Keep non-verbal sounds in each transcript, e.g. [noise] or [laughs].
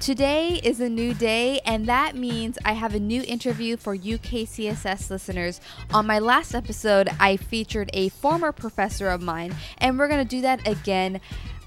Today is a new day, and that means I have a new interview for UKCSS listeners. On my last episode, I featured a former professor of mine, and we're going to do that again.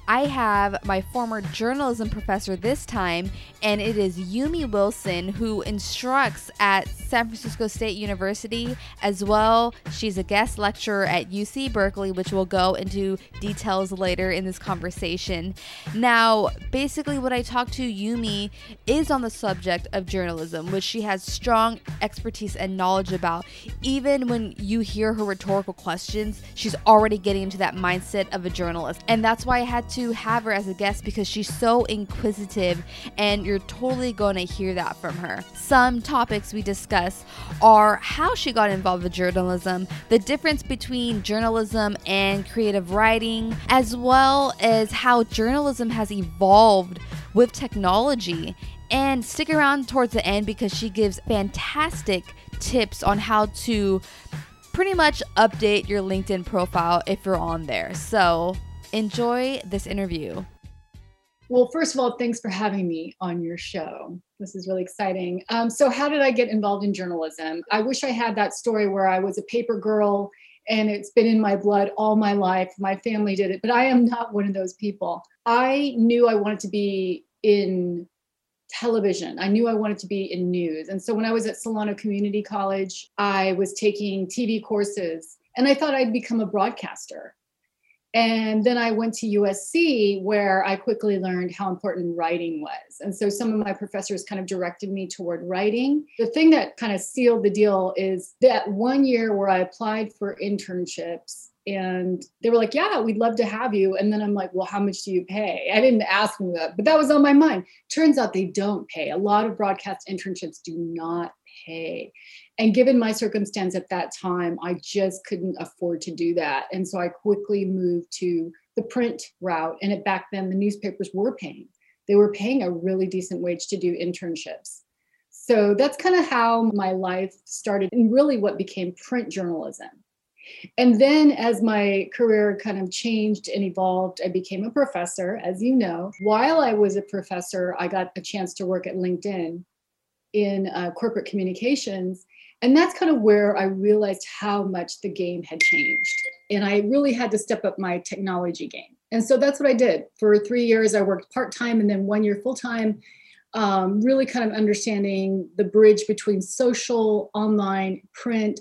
I have my former journalism professor this time, and it is Yumi Wilson, who instructs at San Francisco State University as well. She's a guest lecturer at UC Berkeley, which we'll go into details later in this conversation. Now, basically, what I talked to Yumi is on the subject of journalism, which she has strong expertise and knowledge about. Even when you hear her rhetorical questions, she's already getting into that mindset of a journalist. And that's why I had to have her as a guest because she's so inquisitive and you're totally going to hear that from her. Some topics we discuss are how she got involved with journalism, the difference between journalism and creative writing, as well as how journalism has evolved with technology. And stick around towards the end because she gives fantastic tips on how to pretty much update your LinkedIn profile if you're on there. So enjoy this interview. Well, first of all, thanks for having me on your show. This is really exciting. Um, so, how did I get involved in journalism? I wish I had that story where I was a paper girl and it's been in my blood all my life. My family did it, but I am not one of those people. I knew I wanted to be in television. I knew I wanted to be in news. And so when I was at Solano Community College, I was taking TV courses and I thought I'd become a broadcaster. And then I went to USC where I quickly learned how important writing was. And so some of my professors kind of directed me toward writing. The thing that kind of sealed the deal is that one year where I applied for internships and they were like, Yeah, we'd love to have you. And then I'm like, Well, how much do you pay? I didn't ask them that, but that was on my mind. Turns out they don't pay. A lot of broadcast internships do not pay. And given my circumstance at that time, I just couldn't afford to do that. And so I quickly moved to the print route. And at back then, the newspapers were paying. They were paying a really decent wage to do internships. So that's kind of how my life started and really what became print journalism. And then as my career kind of changed and evolved, I became a professor, as you know. While I was a professor, I got a chance to work at LinkedIn in uh, corporate communications. And that's kind of where I realized how much the game had changed. And I really had to step up my technology game. And so that's what I did. For three years, I worked part time and then one year full time, um, really kind of understanding the bridge between social, online, print.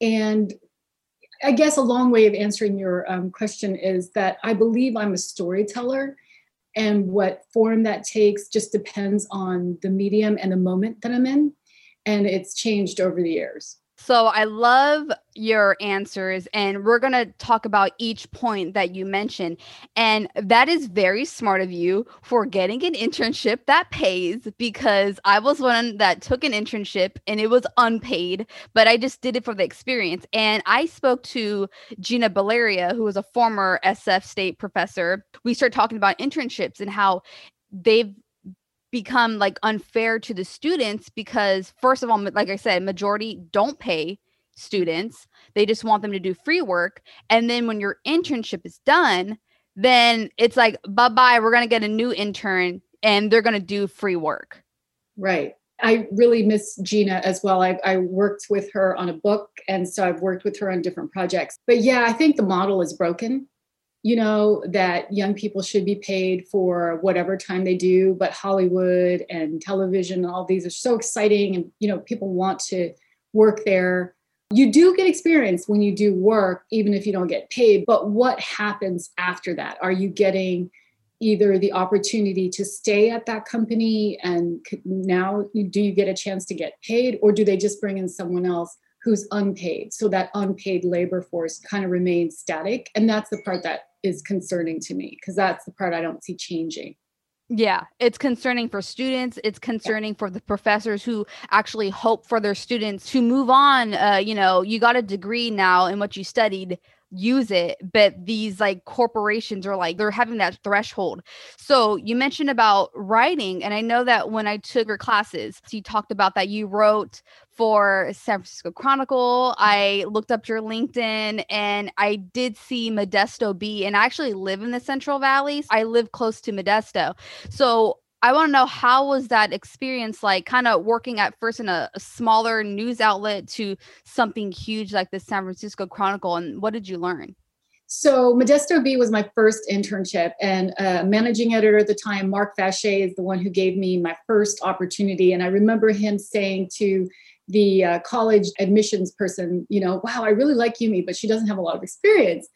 And I guess a long way of answering your um, question is that I believe I'm a storyteller and what form that takes just depends on the medium and the moment that I'm in. And it's changed over the years. So I love your answers, and we're going to talk about each point that you mentioned. And that is very smart of you for getting an internship that pays because I was one that took an internship and it was unpaid, but I just did it for the experience. And I spoke to Gina Baleria, who was a former SF state professor. We started talking about internships and how they've become like unfair to the students because first of all like i said majority don't pay students. They just want them to do free work. And then when your internship is done then it's like bye bye we're going to get a new intern and they're going to do free work. Right. I really miss gina as well. I, I worked with her on a book and so i've worked with her on different projects. But yeah i think the model is broken you know that young people should be paid for whatever time they do but hollywood and television and all these are so exciting and you know people want to work there. You do get experience when you do work even if you don't get paid but what happens after that? Are you getting either the opportunity to stay at that company and now do you get a chance to get paid or do they just bring in someone else who's unpaid? So that unpaid labor force kind of remains static and that's the part that is concerning to me because that's the part I don't see changing. Yeah, it's concerning for students. It's concerning yeah. for the professors who actually hope for their students to move on. Uh, you know, you got a degree now in what you studied use it but these like corporations are like they're having that threshold. So you mentioned about writing and i know that when i took your classes you talked about that you wrote for san francisco chronicle. I looked up your linkedin and i did see modesto Bee and i actually live in the central valley. I live close to modesto. So I want to know how was that experience like kind of working at first in a, a, smaller news outlet to something huge like the San Francisco Chronicle and what did you learn? So Modesto Bee was my first internship and uh, managing editor at the time, Mark Fache is the one who gave me my first opportunity. And I remember him saying to the uh, college admissions person, you know, wow, I really like Yumi, but she doesn't have a lot of experience.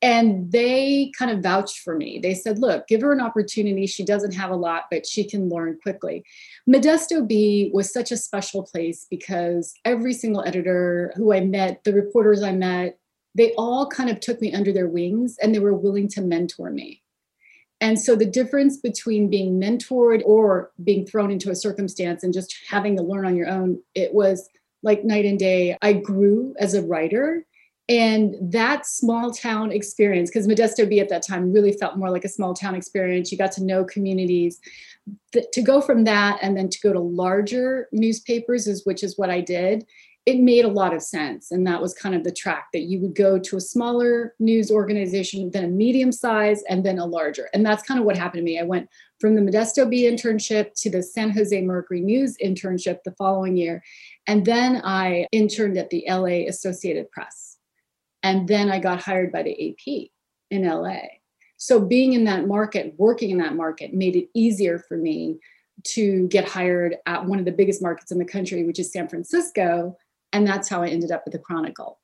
And they kind of vouched for me. They said, look, give her an opportunity. She doesn't have a lot, but she can learn quickly. Modesto Bee was such a special place because every single editor who I met, the reporters I met, they all kind of took me under their wings and they were willing to mentor me. And so the difference between being mentored or being thrown into a circumstance and just having to learn on your own, it was like night and day. I grew as a writer. And that small town experience, because Modesto Bee at that time really felt more like a small town experience. You got to know communities. to go from that and then to go to larger newspapers, is which is what I did, it made a lot of sense. And that was kind of the track that you would go to a smaller news organization, then a medium size, and then a larger. And that's kind of what happened to me. I went from the Modesto Bee internship to the San Jose Mercury News internship the following year. And then I interned at the LA Associated Press. And then I got hired by the AP in LA. So being in that market, working in that market, made it easier for me to get hired at one of the biggest markets in the country, which is San Francisco, and that's how I ended up with the Chronicle.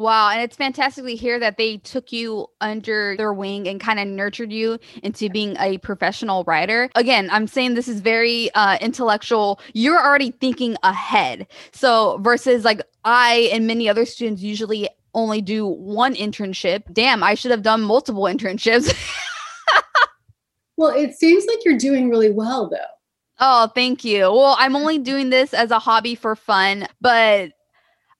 Wow. And it's fantastic to hear that they took you under their wing and kind of nurtured you into being a professional writer. Again, I'm saying this is very uh, intellectual. You're already thinking ahead. So, versus like I and many other students usually only do one internship. Damn, I should have done multiple [laughs] internships. well, it seems like you're doing really well, though. Oh, thank you. Well, I'm only doing this as a hobby for fun, but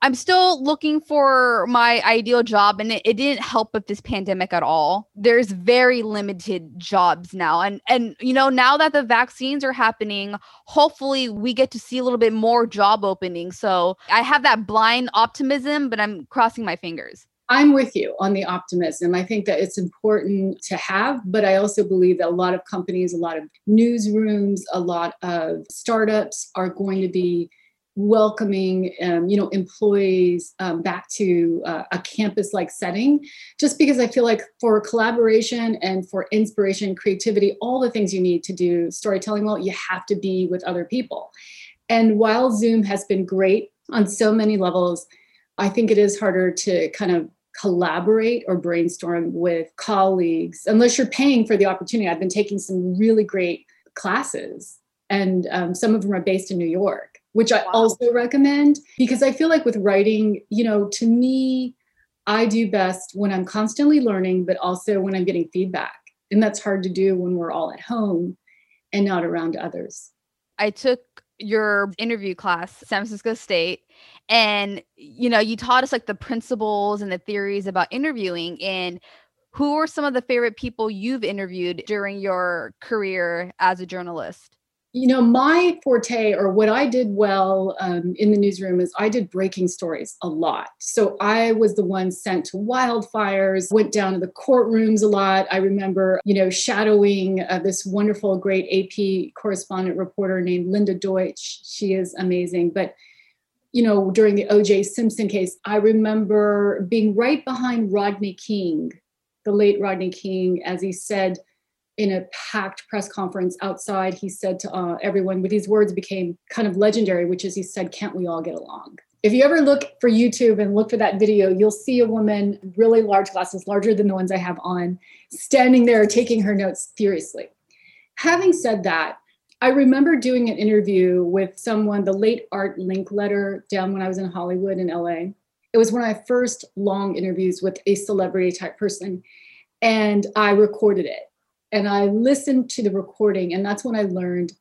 I'm still looking for my ideal job, and it, it, didn't help with this pandemic at all. There's very limited jobs now, and and you know now that the vaccines are happening, hopefully we get to see a little bit more job openings. So I have that blind optimism, but I'm crossing my fingers. I'm with you on the optimism. I think that it's important to have, but I also believe that a lot of companies, a lot of newsrooms, a lot of startups are going to be welcoming um, you know employees um, back to uh, a campus like setting just because i feel like for collaboration and for inspiration creativity all the things you need to do storytelling well you have to be with other people and while zoom has been great on so many levels i think it is harder to kind of collaborate or brainstorm with colleagues unless you're paying for the opportunity. I've been taking some really great classes, and um, some of them are based in New York, which I wow. also recommend because I feel like with writing, you know, to me, I do best when I'm constantly learning, but also when I'm getting feedback. And that's hard to do when we're all at home and not around others. I took your interview class, San Francisco State, and you know, you taught us like the principles and the theories about interviewing and who are some of the favorite people you've interviewed during your career as a journalist? You know my forte or what i did well um, in the newsroom is i did breaking stories a lot. So i was the one sent to wildfires went down to the courtrooms a lot. I remember you know shadowing uh, this wonderful great ap correspondent reporter named linda deutsch. She is amazing. But you know during the oj simpson case i remember being right behind rodney king the late rodney king as he said in a packed press conference outside, he said to uh, everyone, but these words became kind of legendary, which is he said, Can't we all get along? If you ever look for YouTube and look for that video, you'll see a woman, really large glasses, larger than the ones I have on, standing there taking her notes furiously. Having said that, I remember doing an interview with someone, the late Art Linkletter, down when I was in Hollywood in LA. It was one of my first long interviews with a celebrity type person, and I recorded it and I listened to the recording, and that's when I learned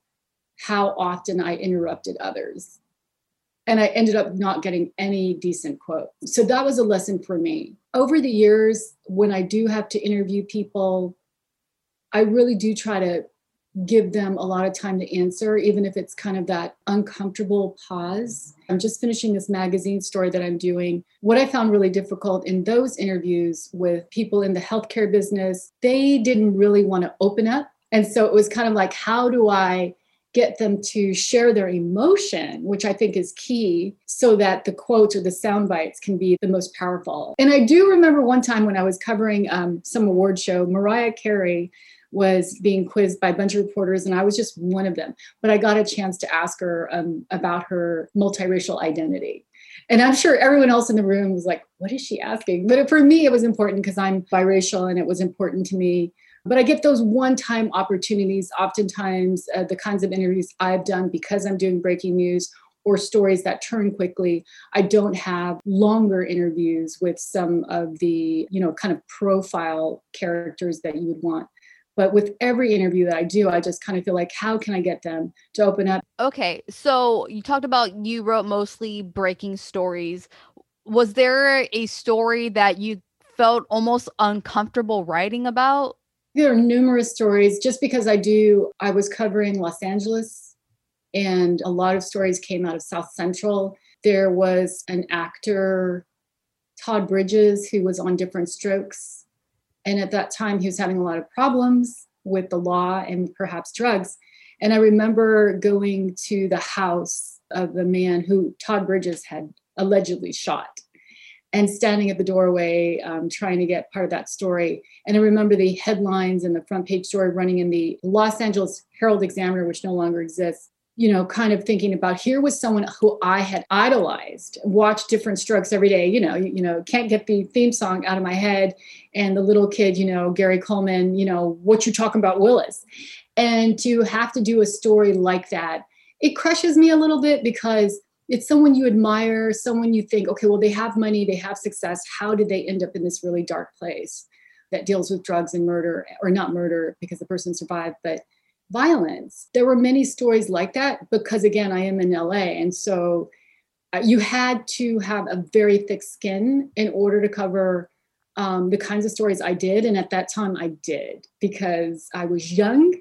how often I interrupted others. And I ended up not getting any decent quote. So that was a lesson for me. Over the years, when I do have to interview people, I really do try to give them a lot of time to answer, even if it's kind of that uncomfortable pause. I'm just finishing this magazine story that I'm doing. What I found really difficult in those interviews with people in the healthcare business, they didn't really want to open up And so it was kind of like, how do I get them to share their emotion, which I think is key, so that the quotes or the sound bites can be the most powerful. And I do remember one time when I was covering um, some award show, Mariah Carey was being quizzed by a bunch of reporters, and I was just one of them. But I got a chance to ask her um, about her multiracial identity. And I'm sure everyone else in the room was like, what is she asking? But for me, it was important because I'm biracial and it was important to me but I get those one time opportunities, oftentimes, uh, the kinds of interviews I've done because I'm doing breaking news or stories that turn quickly. I don't have longer interviews with some of the, you know, kind of profile characters that you would want. But with every interview that I do, I just kind of feel like, how can I get them to open up? Okay. So you talked about you wrote mostly breaking stories. Was there a story that you felt almost uncomfortable writing about? There are numerous stories. Just because I do, I was covering Los Angeles, and a lot of stories came out of South Central. There was an actor, Todd Bridges, who was on Diff'rent Strokes. And at that time, he was having a lot of problems with the law and perhaps drugs. And I remember going to the house of the man who Todd Bridges had allegedly shot and standing at the doorway um, trying to get part of that story. And I remember the headlines and the front page story running in the Los Angeles Herald Examiner, which no longer exists. You know, kind of thinking about here was someone who I had idolized, watched Diff'rent Strokes every day. You know, you, you know, can't get the theme song out of my head. And the little kid, you know, Gary Coleman, you know, what you talking about, Willis, and to have to do a story like that, it crushes me a little bit because it's someone you admire, someone you think, okay, well, they have money, they have success. How did they end up in this really dark place that deals with drugs and murder, or not murder because the person survived, but violence? There were many stories like that because, again, I am in LA. And so uh, you had to have a very thick skin in order to cover um, the kinds of stories I did. And at that time, I did because I was young.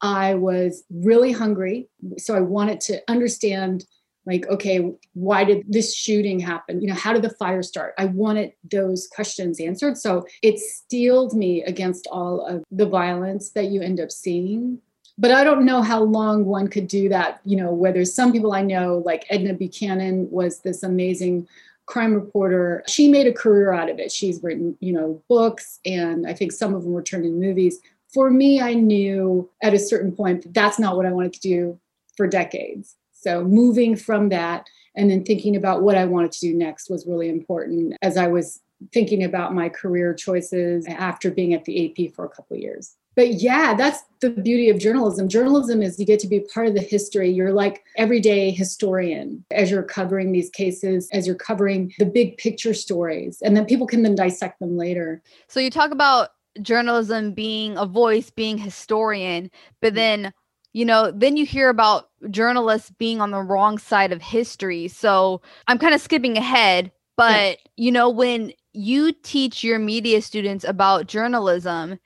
I was really hungry. So I wanted to understand like okay why did this shooting happen you know how did the fire start i wanted those questions answered so it steeled me against all of the violence that you end up seeing but i don't know how long one could do that you know whether some people i know like edna buchanan was this amazing crime reporter. She made a career out of it. She's written you know books and i think some of them were turned into movies. For me i knew at a certain point that that's not what i wanted to do for decades. So moving from that and then thinking about what I wanted to do next was really important as I was thinking about my career choices after being at the AP for a couple of years. But yeah, that's the beauty of journalism. Journalism is you get to be part of the history. You're like everyday historian as you're covering these cases, as you're covering the big picture stories, and then people can then dissect them later. So you talk about journalism being a voice, being historian, but mm. then you know, then you hear about journalists being on the wrong side of history. So I'm kind of skipping ahead, but yeah. you know, when you teach your media students about journalism,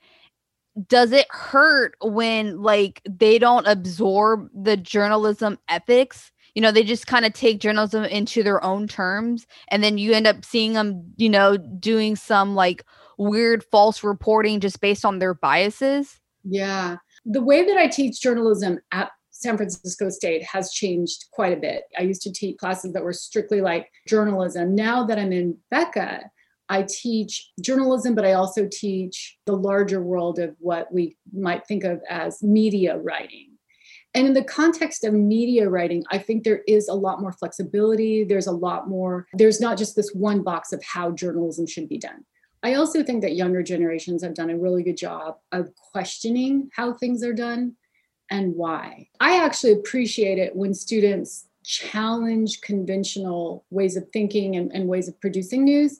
does it hurt when like they don't absorb the journalism ethics? You know, they just kind of take journalism into their own terms and then you end up seeing them, you know, doing some like weird false reporting just based on their biases. Yeah the way that I teach journalism at San Francisco State has changed quite a bit. I used to teach classes that were strictly like journalism. Now that I'm in BECA, I teach journalism, but I also teach the larger world of what we might think of as media writing. And in the context of media writing, I think there is a lot more flexibility. There's a lot more, there's not just this one box of how journalism should be done. I also think that younger generations have done a really good job of questioning how things are done and why. I actually appreciate it when students challenge conventional ways of thinking and, and ways of producing news.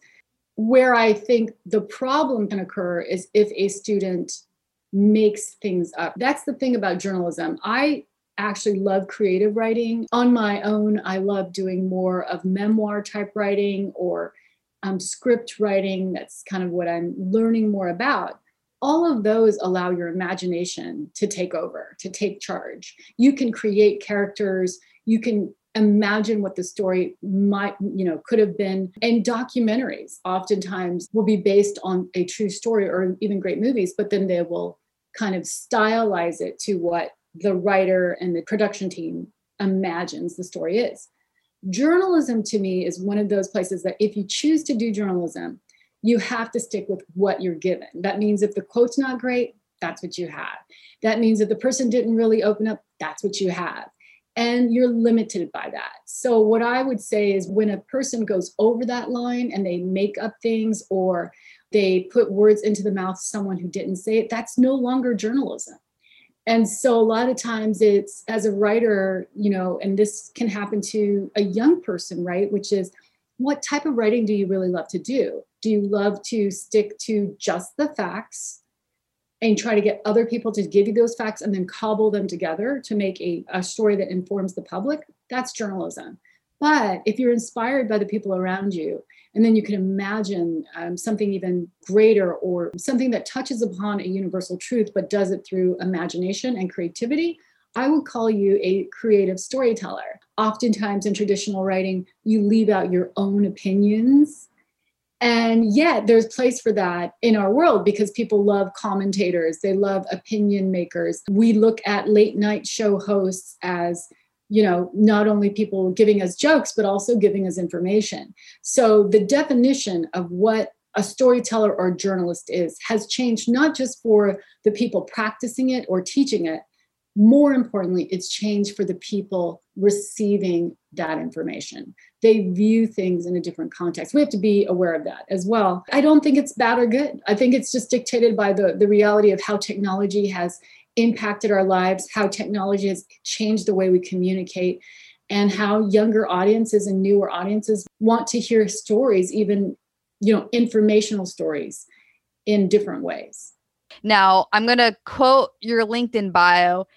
Where I think the problem can occur is if a student makes things up. That's the thing about journalism. I actually love creative writing. On my own, I love doing more of memoir type writing or um, script writing, that's kind of what I'm learning more about. All of those allow your imagination to take over, to take charge. You can create characters, you can imagine what the story might you know could have been and documentaries oftentimes will be based on a true story or even great movies but then they will kind of stylize it to what the writer and the production team imagines the story is. Journalism to me is one of those places that if you choose to do journalism, you have to stick with what you're given. That means if the quote's not great, that's what you have. That means if the person didn't really open up, that's what you have. And you're limited by that. So, what I would say is when a person goes over that line and they make up things or they put words into the mouth of someone who didn't say it, that's no longer journalism. And so, a lot of times, it's as a writer, you know, and this can happen to a young person, right? Which is what type of writing do you really love to do? Do you love to stick to just the facts and try to get other people to give you those facts and then cobble them together to make a, a story that informs the public? That's journalism. But if you're inspired by the people around you, and then you can imagine um, something even greater or something that touches upon a universal truth but does it through imagination and creativity, I would call you a creative storyteller. Oftentimes in traditional writing, you leave out your own opinions and yet there's place for that in our world because people love commentators. They love opinion makers. We look at late night show hosts as you know not only people giving us jokes but also giving us information. So the definition of what a storyteller or journalist is has changed not just for the people practicing it or teaching it. More importantly, it's changed for the people receiving that information. They view things in a different context. We have to be aware of that as well. I don't think it's bad or good. I think it's just dictated by the, the reality of how technology has impacted our lives, how technology has changed the way we communicate, and how younger audiences and newer audiences want to hear stories, even you know, informational stories in different ways. Now, I'm going to quote your LinkedIn bio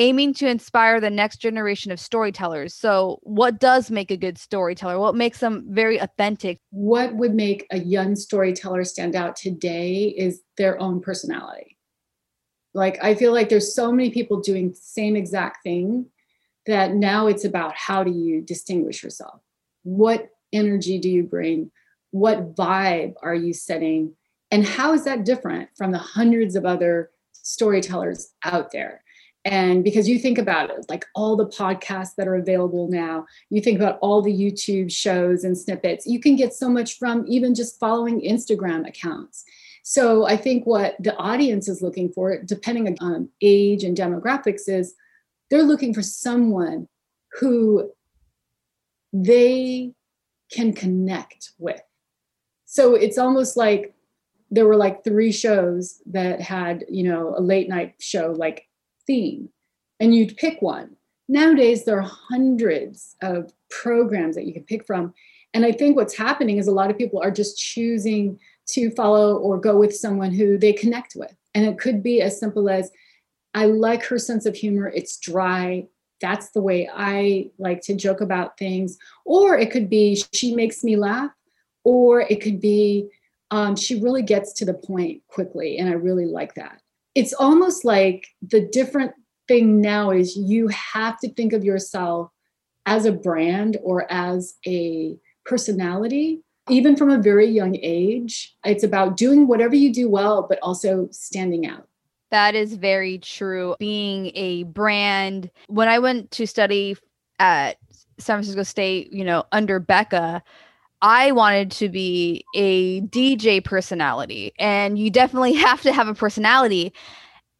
aiming to inspire the next generation of storytellers. So, what does make a good storyteller? What makes them very authentic? What would make a young storyteller stand out today is their own personality. Like, I feel like there's so many people doing the same exact thing that now it's about how do you distinguish yourself? What energy do you bring? What vibe are you setting? And how is that different from the hundreds of other storytellers out there? And because you think about it, like all the podcasts that are available now, you think about all the YouTube shows and snippets, you can get so much from even just following Instagram accounts. So I think what the audience is looking for, depending on um, age and demographics, is they're looking for someone who they can connect with. So it's almost like there were like three shows that had, you know, a late night show like theme and you'd pick one. Nowadays, there are hundreds of programs that you can pick from. And I think what's happening is a lot of people are just choosing to follow or go with someone who they connect with. And it could be as simple as, I like her sense of humor. It's dry. That's the way I like to joke about things. Or it could be, she makes me laugh. Or it could be, um, she really gets to the point quickly. And I really like that it's almost like the different thing now is you have to think of yourself as a brand or as a personality. Even from a very young age it's about doing whatever you do well but also standing out. That is very true. Being a brand when i went to study at san francisco state you know under BECA I wanted to be a DJ personality, and you definitely [laughs] have to have a personality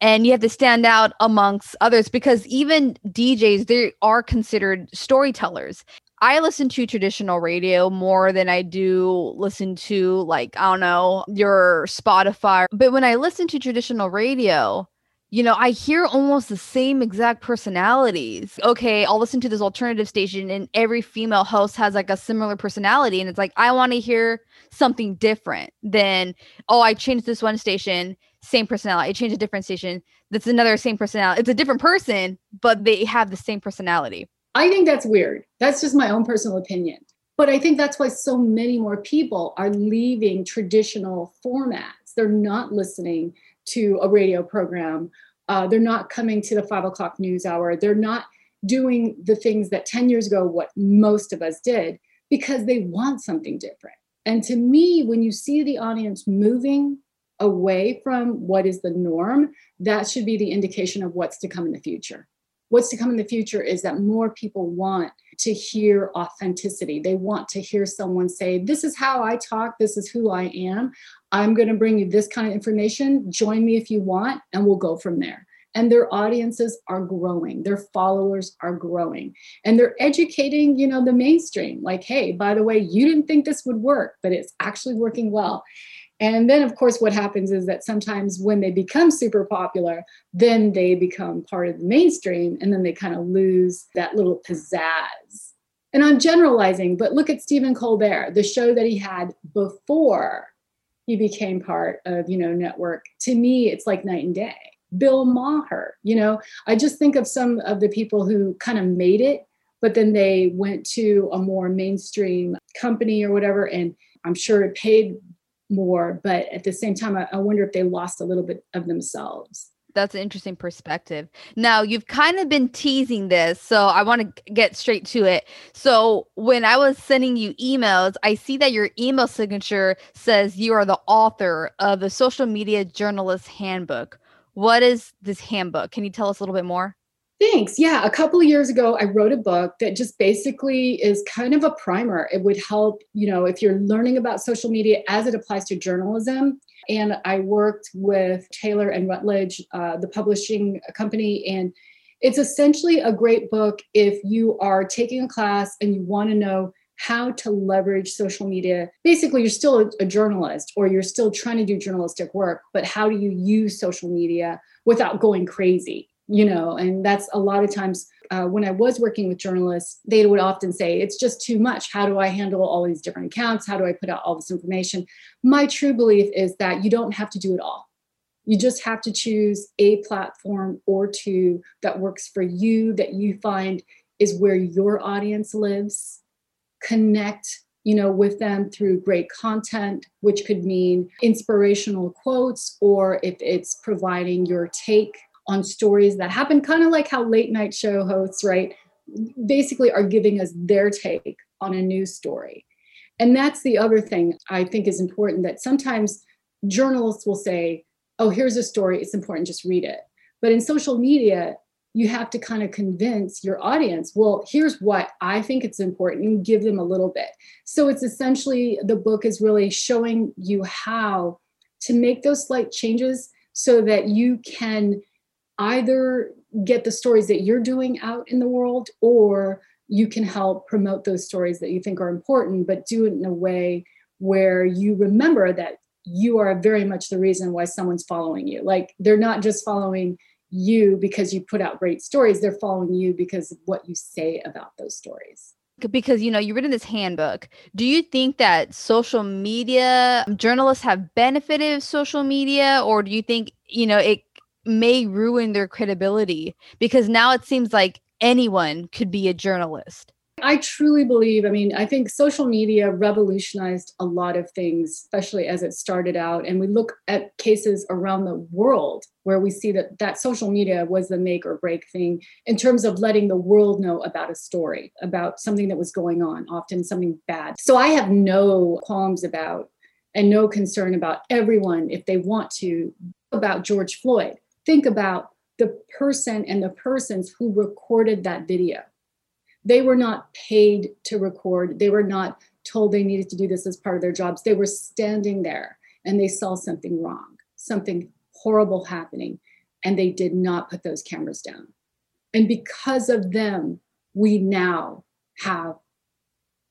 and you have to stand out amongst others because even DJs, they are considered storytellers. I listen to traditional radio more than I do listen to, like, I don't know, your Spotify. But when I listen to traditional radio, you know, I hear almost the same exact personalities. Okay, I'll listen to this alternative station, and every female host has like a similar personality. And it's like, I want to hear something different than, oh, I changed this one station, same personality. I changed a different station, that's another same personality. It's a different person, but they have the same personality. I think that's weird. That's just my own personal opinion. But I think that's why so many more people are leaving traditional formats. They're not listening to a radio program. Uh, they're not coming to the five o'clock news hour. They're not doing the things that 10 years ago, what most of us did, because they want something different. And to me, when you see the audience moving away from what is the norm, that should be the indication of what's to come in the future. What's to come in the future is that more people want to hear authenticity. They want to hear someone say, This is how I talk, this is who I am. I'm going to bring you this kind of information. Join me if you want, and we'll go from there. And their audiences are growing. Their followers are growing. And they're educating you know the mainstream. Like hey by the way you didn't think this would work but it's actually working well. And then of course what happens is that sometimes when they become super popular then they become part of the mainstream and then they kind of lose that little pizzazz. And i'm generalizing but look at stephen colbert the show that he had before he became part of you know network to me it's like night and day Bill Maher. You know, I just think of some of the people who kind of made it, but then they went to a more mainstream company or whatever, and I'm sure it paid more. But at the same time, I, I wonder if they lost a little bit of themselves that's an interesting perspective. Now, you've kind of been teasing this, so I want to get straight to it. So, when I was sending you emails, I see that your email signature says you are the author of the Social Media Journalist Handbook. What is this handbook? Can you tell us a little bit more? Thanks. Yeah, a couple of years ago, I wrote a book that just basically is kind of a primer. It would help, you know, if you're learning about social media as it applies to journalism. And I worked with Taylor and Routledge, uh, the publishing company, and it's essentially a great book if you are taking a class and you want to know how to leverage social media. Basically, you're still a, a, journalist or you're still trying to do journalistic work, but how do you use social media without going crazy? You know, and that's a lot of times uh, when I was working with journalists, they would often say, It's just too much. How do I handle all these different accounts? How do I put out all this information? My true belief is that you don't have to do it all. You just have to choose a platform or two that works for you, that you find is where your audience lives connect you know with them through great content which could mean inspirational quotes or if it's providing your take on stories that happen kind of like how late night show hosts right basically are giving us their take on a news story. And that's the other thing i think is important that sometimes journalists will say oh here's a story it's important just read it. But in social media you have to kind of convince your audience well here's what i think it's important and give them a little bit. So it's essentially the book is really showing you how to make those slight changes so that you can either get the stories that you're doing out in the world or you can help promote those stories that you think are important but do it in a way where you remember that you are very much the reason why someone's following you. Like they're not just following you because you put out great stories they're following you because of what you say about those stories. Because you know you've written this handbook. Do you think that social media journalists have benefited social media or do you think you know it may ruin their credibility because now it seems like anyone could be a journalist I truly believe, I mean, I think social media revolutionized a lot of things, especially as it started out. And we look at cases around the world where we see that that social media was the make or break thing in terms of letting the world know about a story, about something that was going on, often something bad. So I have no qualms about and no concern about everyone if they want to about George Floyd. Think about the person and the persons who recorded that video. They were not paid to record. They were not told they needed to do this as part of their jobs. They were standing there and they saw something wrong something horrible happening and they did not put those cameras down. And because of them we now have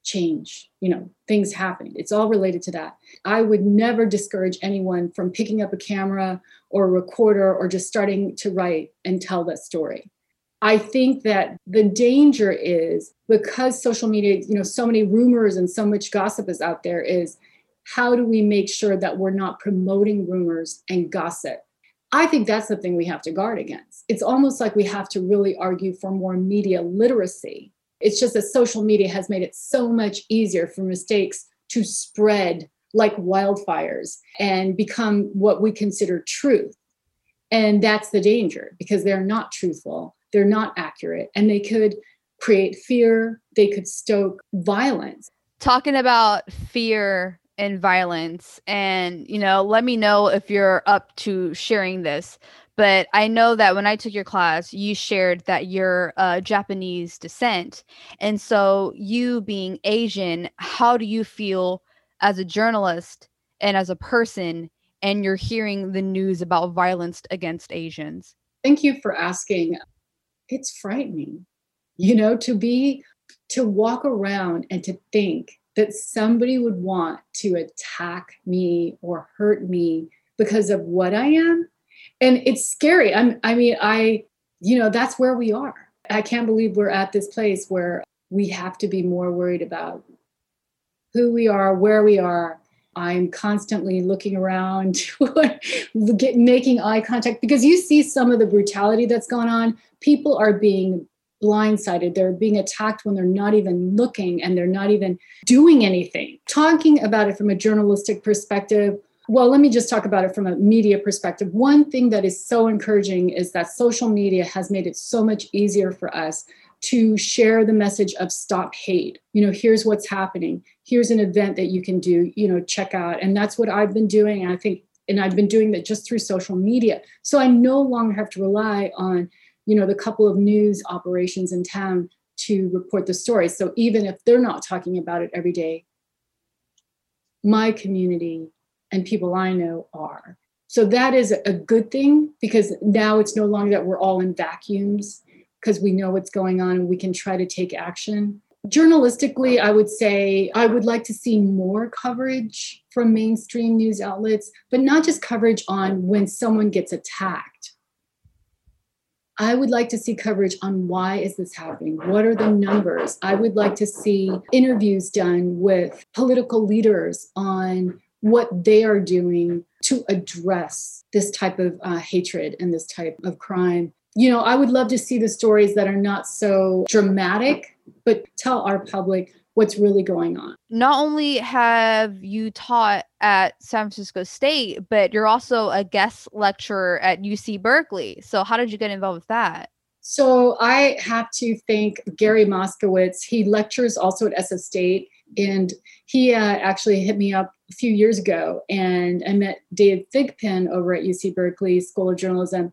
change you know things happening it's all related to that i would never discourage anyone from picking up a camera or a recorder or just starting to write and tell that story I think that the danger is because social media, you know, so many rumors and so much gossip is out there, is how do we make sure that we're not promoting rumors and gossip? I think that's the thing we have to guard against. It's almost like we have to really argue for more media literacy. It's just that social media has made it so much easier for mistakes to spread like wildfires and become what we consider truth. And that's the danger because they're not truthful they're not accurate and they could create fear, they could stoke violence. Talking about fear and violence. And, you know, let me know if you're up to sharing this. But I know that when I took your class, you shared that you're uh, Japanese descent. And so, you being Asian, how do you feel as a journalist and as a person? And you're hearing the news about violence against Asians. Thank you for asking. It's frightening, you know, to be, to walk around and to think that somebody would want to attack me or hurt me because of what I am. And it's scary. I'm, I mean, I, you know, that's where we are. I can't believe we're at this place where we have to be more worried about who we are, where we are. I'm constantly looking around, [laughs] get, making eye contact because you see some of the brutality that's going on. People are being blindsided. They're being attacked when they're not even looking and they're not even doing anything. Talking about it from a journalistic perspective, well, let me just talk about it from a media perspective. One thing that is so encouraging is that social media has made it so much easier for us to share the message of stop hate. You know, here's what's happening. Here's an event that you can do, you know, check out. And that's what I've been doing. And I think, and I've been doing that just through social media. So I no longer have to rely on you know the couple of news operations in town to report the story so even if they're not talking about it every day my community and people i know are so that is a good thing because now it's no longer that we're all in vacuums because we know what's going on and we can try to take action journalistically i would say i would like to see more coverage from mainstream news outlets but not just coverage on when someone gets attacked I would like to see coverage on why is this happening? What are the numbers? I would like to see interviews done with political leaders on what they are doing to address this type of uh, hatred and this type of crime. You know, I would love to see the stories that are not so dramatic, but tell our public what's really going on. Not only have you taught at San Francisco State, but you're also a guest lecturer at UC Berkeley. So, how did you get involved with that? So, I have to thank Gary Moskowitz. He lectures also at SF State, and he uh, actually hit me up a few years ago. And I met Dave Thigpen over at UC Berkeley School of Journalism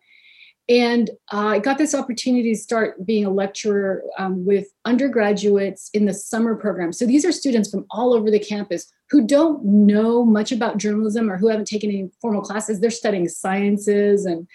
and uh, I got this opportunity to start being a lecturer um, with undergraduates in the summer program. So these are students from all over the campus who don't know much about journalism or who haven't taken any formal classes. They're studying sciences and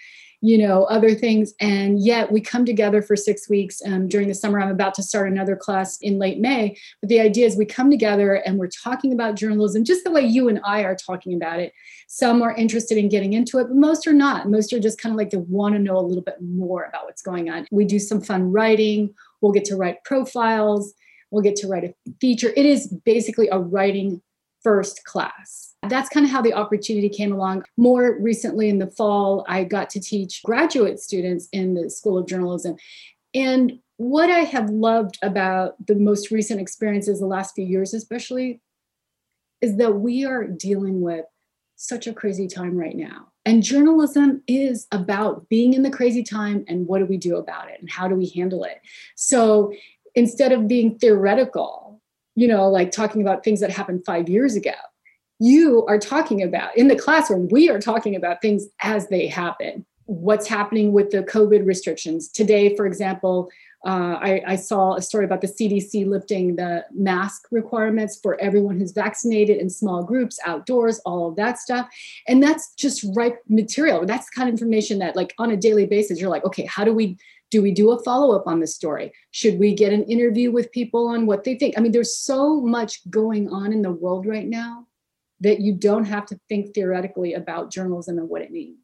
you know other things. And yet we come together for six weeks um, during the summer. I'm about to start another class in late may. But the idea is we come together and we're talking about journalism just the way you and i are talking about it. Some are interested in getting into it but most are not. Most are just kind of like they want to know a little bit more about what's going on. We do some fun writing. We'll get to write profiles. We'll get to write a feature. It is basically a writing first class that's kind of how the opportunity came along. More recently in the fall, I got to teach graduate students in the School of Journalism. And what I have loved about the most recent experiences, the last few years especially, is that we are dealing with such a crazy time right now. And journalism is about being in the crazy time and what do we do about it and how do we handle it. So instead of being theoretical, you know, like talking about things that happened five years ago, you are talking about in the classroom we are talking about things as they happen. What's happening with the covid restrictions? Today for example uh, I, I, saw a story about the cdc lifting the mask requirements for everyone who's vaccinated in small groups outdoors all of that stuff. And that's just ripe material. That's kind of information that like on a daily basis you're like okay how do we do we do a follow-up on this story? Should we get an interview with people on what they think? I mean there's so much going on in the world right now that you don't have to think theoretically about journalism and what it means.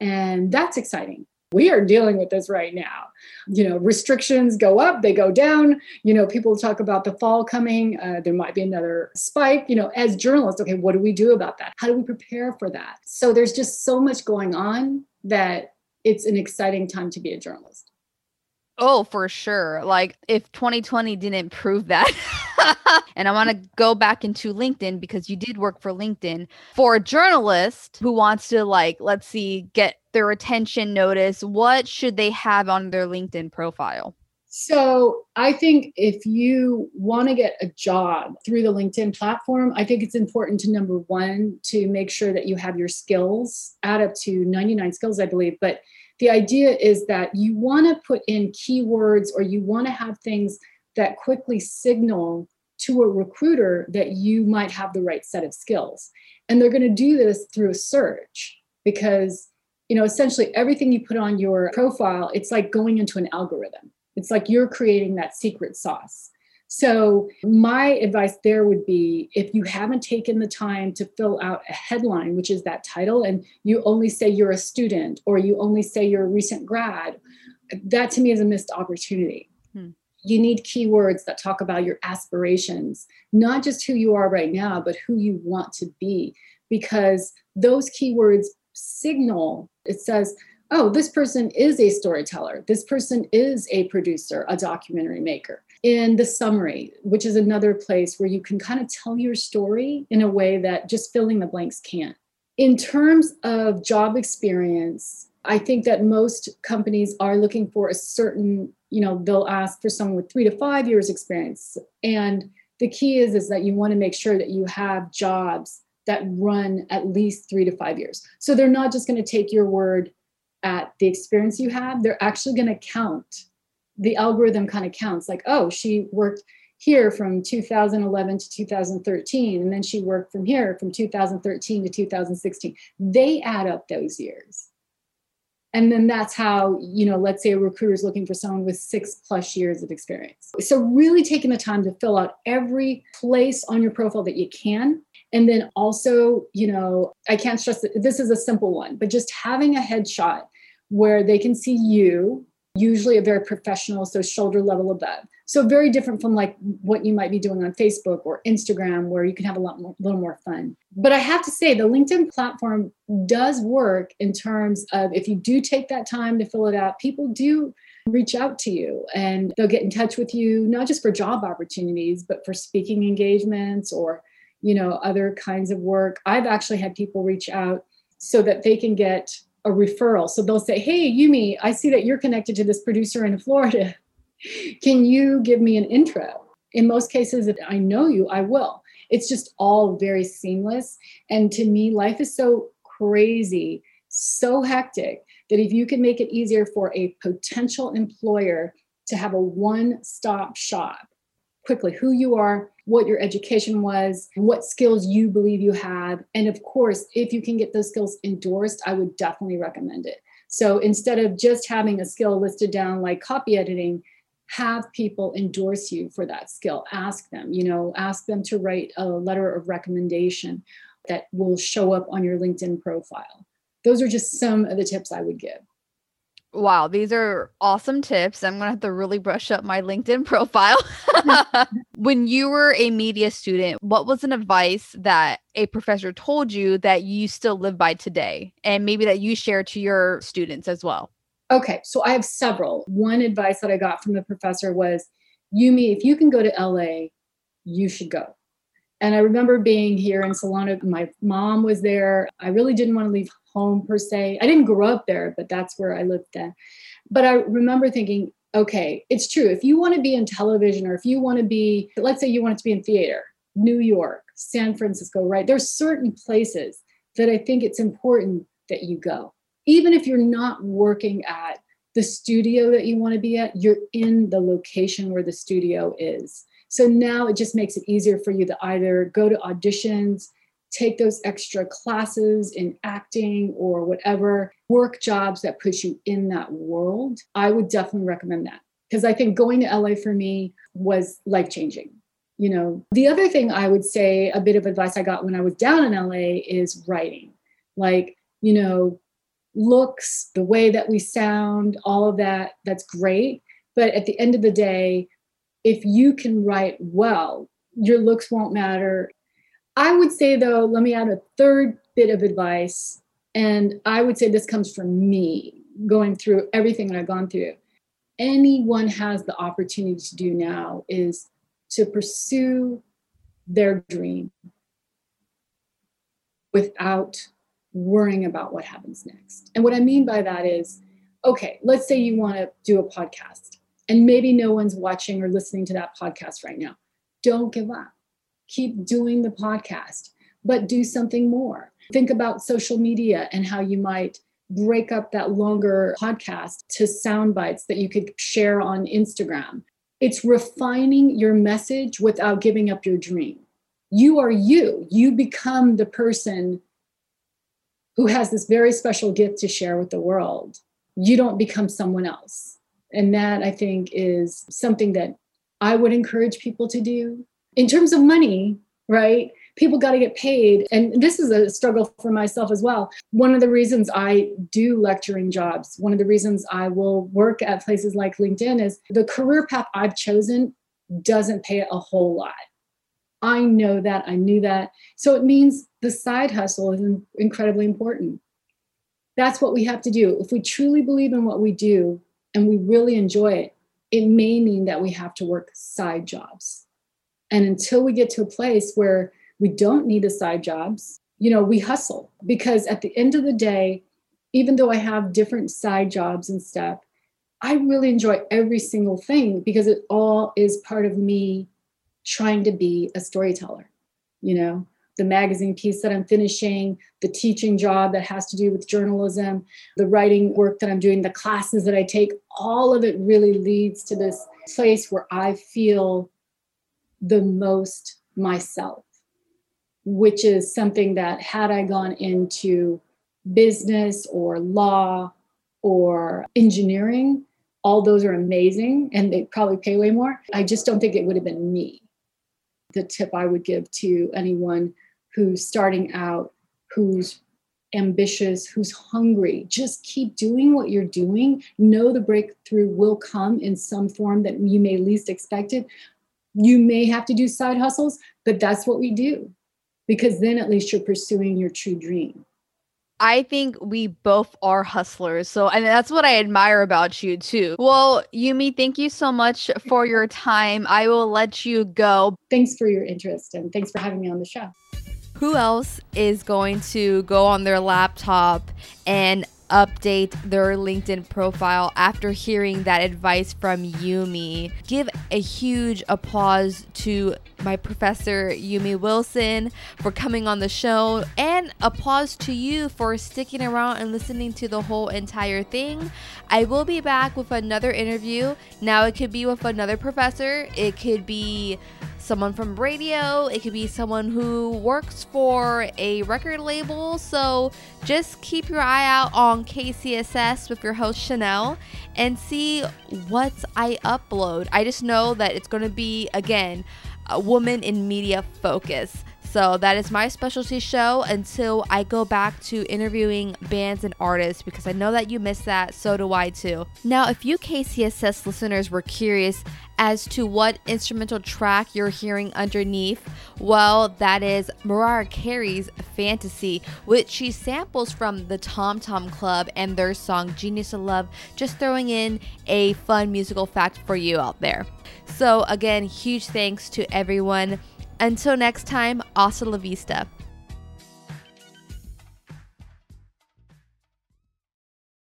And that's exciting. We are dealing with this right now. You know, restrictions go up, they go down. You know, people talk about the fall coming. Uh, there might be another spike. You know, as journalists, okay, what do we do about that? How do we prepare for that? So there's just so much going on that it's an exciting time to be a journalist. Oh, for sure. Like if 2020 didn't prove that. [laughs] [laughs] and I want to go back into LinkedIn because you did work for LinkedIn. For a journalist who wants to like let's see get their attention notice, what should they have on their LinkedIn profile? So I think if you want to get a job through the LinkedIn platform, I think it's important to number one, to make sure that you have your skills add up to 99 skills, I believe. But the idea is that you want to put in keywords or you want to have things that quickly signal to a recruiter that you might have the right set of skills. And they're going to do this through a search because you know essentially everything you put on your profile it's like going into an algorithm it's like you're creating that secret sauce. So, my advice there would be if you haven't taken the time to fill out a headline, which is that title, and you only say you're a student or you only say you're a recent grad, that to me is a missed opportunity. You need keywords that talk about your aspirations, not just who you are right now, but who you want to be, because those keywords signal, it says, oh, this person is a storyteller. This person is a producer, a documentary maker. In the summary, which is another place where you can kind of tell your story in a way that just filling the blanks can't. In terms of job experience, I think that most companies are looking for a certain, you know, they'll ask for someone with three to five years experience. And the key is, is that you want to make sure that you have jobs that run at least three to five years. So they're not just going to take your word at the experience you have, they're actually going to count. The algorithm kind of counts like, oh, she worked here from 2011 to 2013, and then she worked from here from 2013 to 2016. They add up those years. And then that's how, you know, let's say a recruiter is looking for someone with six plus years of experience. So, really taking the time to fill out every place on your profile that you can and then also, you know, I can't stress that this is a simple one, but just having a headshot where they can see you, usually a very professional, so shoulder level above. So very different from like what you might be doing on Facebook or Instagram, where you can have a lot more, little more fun. But I have to say, the LinkedIn platform does work in terms of if you do take that time to fill it out, people do reach out to you and they'll get in touch with you, not just for job opportunities, but for speaking engagements or you know other kinds of work. I've actually had people reach out so that they can get a referral. So they'll say hey yumi i see that you're connected to this producer in florida can you give me an intro in most cases if i know you i will it's just all very seamless and to me life is so crazy so hectic that if you can make it easier for a potential employer to have a one-stop shop quickly who you are what your education was, what skills you believe you have. And of course, if you can get those skills endorsed, I would definitely recommend it. So instead of just having a skill listed down like copy editing, have people endorse you for that skill. Ask them, you know, ask them to write a letter of recommendation that will show up on your LinkedIn profile. Those are just some of the tips I would give. Wow, these are awesome tips. I'm going to have to really brush up my LinkedIn [laughs] profile. [laughs] when you were a media student, what was an advice that a professor told you that you still live by today and maybe that you share to your students as well? Okay, so I have several. One advice that I got from the professor was Yumi, if you can go to LA, you should go. And I remember being here in Solana. My mom was there. I really didn't want to leave home per se. I didn't grow up there, but that's where I lived then. But I remember thinking, okay, it's true. If you want to be in television or if you want to be, let's say you want to be in theater, New York, San Francisco, right? There's certain places that I think it's important that you go. Even if you're not working at the studio that you want to be at, you're in the location where the studio is. So now it just makes it easier for you to either go to auditions, take those extra classes in acting or whatever work jobs that put you in that world, I would definitely recommend that. Because I think going to LA for me was life changing. You know, the other thing I would say, a bit of advice I got when I was down in LA is writing. Like, you know, looks, the way that we sound, all of that, that's great. But at the end of the day, if you can write well, your looks won't matter. I would say, though, let me add a third bit of advice. And I would say this comes from me going through everything that I've gone through. Anyone has the opportunity to do now is to pursue their dream without worrying about what happens next. And what I mean by that is okay, let's say you want to do a podcast and maybe no one's watching or listening to that podcast right now. Don't give up. Keep doing the podcast, but do something more. Think about social media and how you might break up that longer podcast to sound bites that you could share on Instagram. It's refining your message without giving up your dream. You are you. You become the person who has this very special gift to share with the world. You don't become someone else. And that I think is something that I would encourage people to do. In terms of money, right? People got to get paid. And this is a struggle for myself as well. One of the reasons I do lecturing jobs, one of the reasons I will work at places like LinkedIn is the career path I've chosen doesn't pay a whole lot. I know that. I knew that. So it means the side hustle is incredibly important. That's what we have to do. If we truly believe in what we do and we really enjoy it, it may mean that we have to work side jobs. And until we get to a place where we don't need the side jobs, you know, we hustle because at the end of the day, even though I have different side jobs and stuff, I really enjoy every single thing because it all is part of me trying to be a storyteller. You know, the magazine piece that I'm finishing, the teaching job that has to do with journalism, the writing work that I'm doing, the classes that I take, all of it really leads to this place where I feel the most myself, which is something that had I gone into business or law or engineering, all those are amazing and they probably pay way more. I just don't think it would have been me the tip I would give to anyone who's starting out, who's ambitious, who's hungry. Just keep doing what you're doing. Know the breakthrough will come in some form that you may least expect it. You may have to do side hustles, but that's what we do because then at least you're pursuing your true dream. I think we both are hustlers. So, and that's what I admire about you too. Well, Yumi, thank you so much for your time. I will let you go. Thanks for your interest and thanks for having me on the show. Who else is going to go on their laptop and update their LinkedIn profile after hearing that advice from Yumi. Give a huge applause to my professor Yumi Wilson for coming on the show and applause to you for sticking around and listening to the whole entire thing. I will be back with another interview. Now it could be with another professor, it could be someone from radio, it could be someone who works for a record label. So just keep your eye out on KCSS with your host Chanel and see what I upload. I just know that it's going to be, again, a woman in media focus. So that is my specialty show until I go back to interviewing bands and artists because I know that you missed that. So do I too. Now, if you KCSS listeners were curious as to what instrumental track you're hearing underneath, well, that is Mariah Carey's Fantasy, which she samples from the Tom Tom Club and their song Genius of Love, just throwing in a fun musical fact for you out there. So, again, huge thanks to everyone until next time, hasta la vista.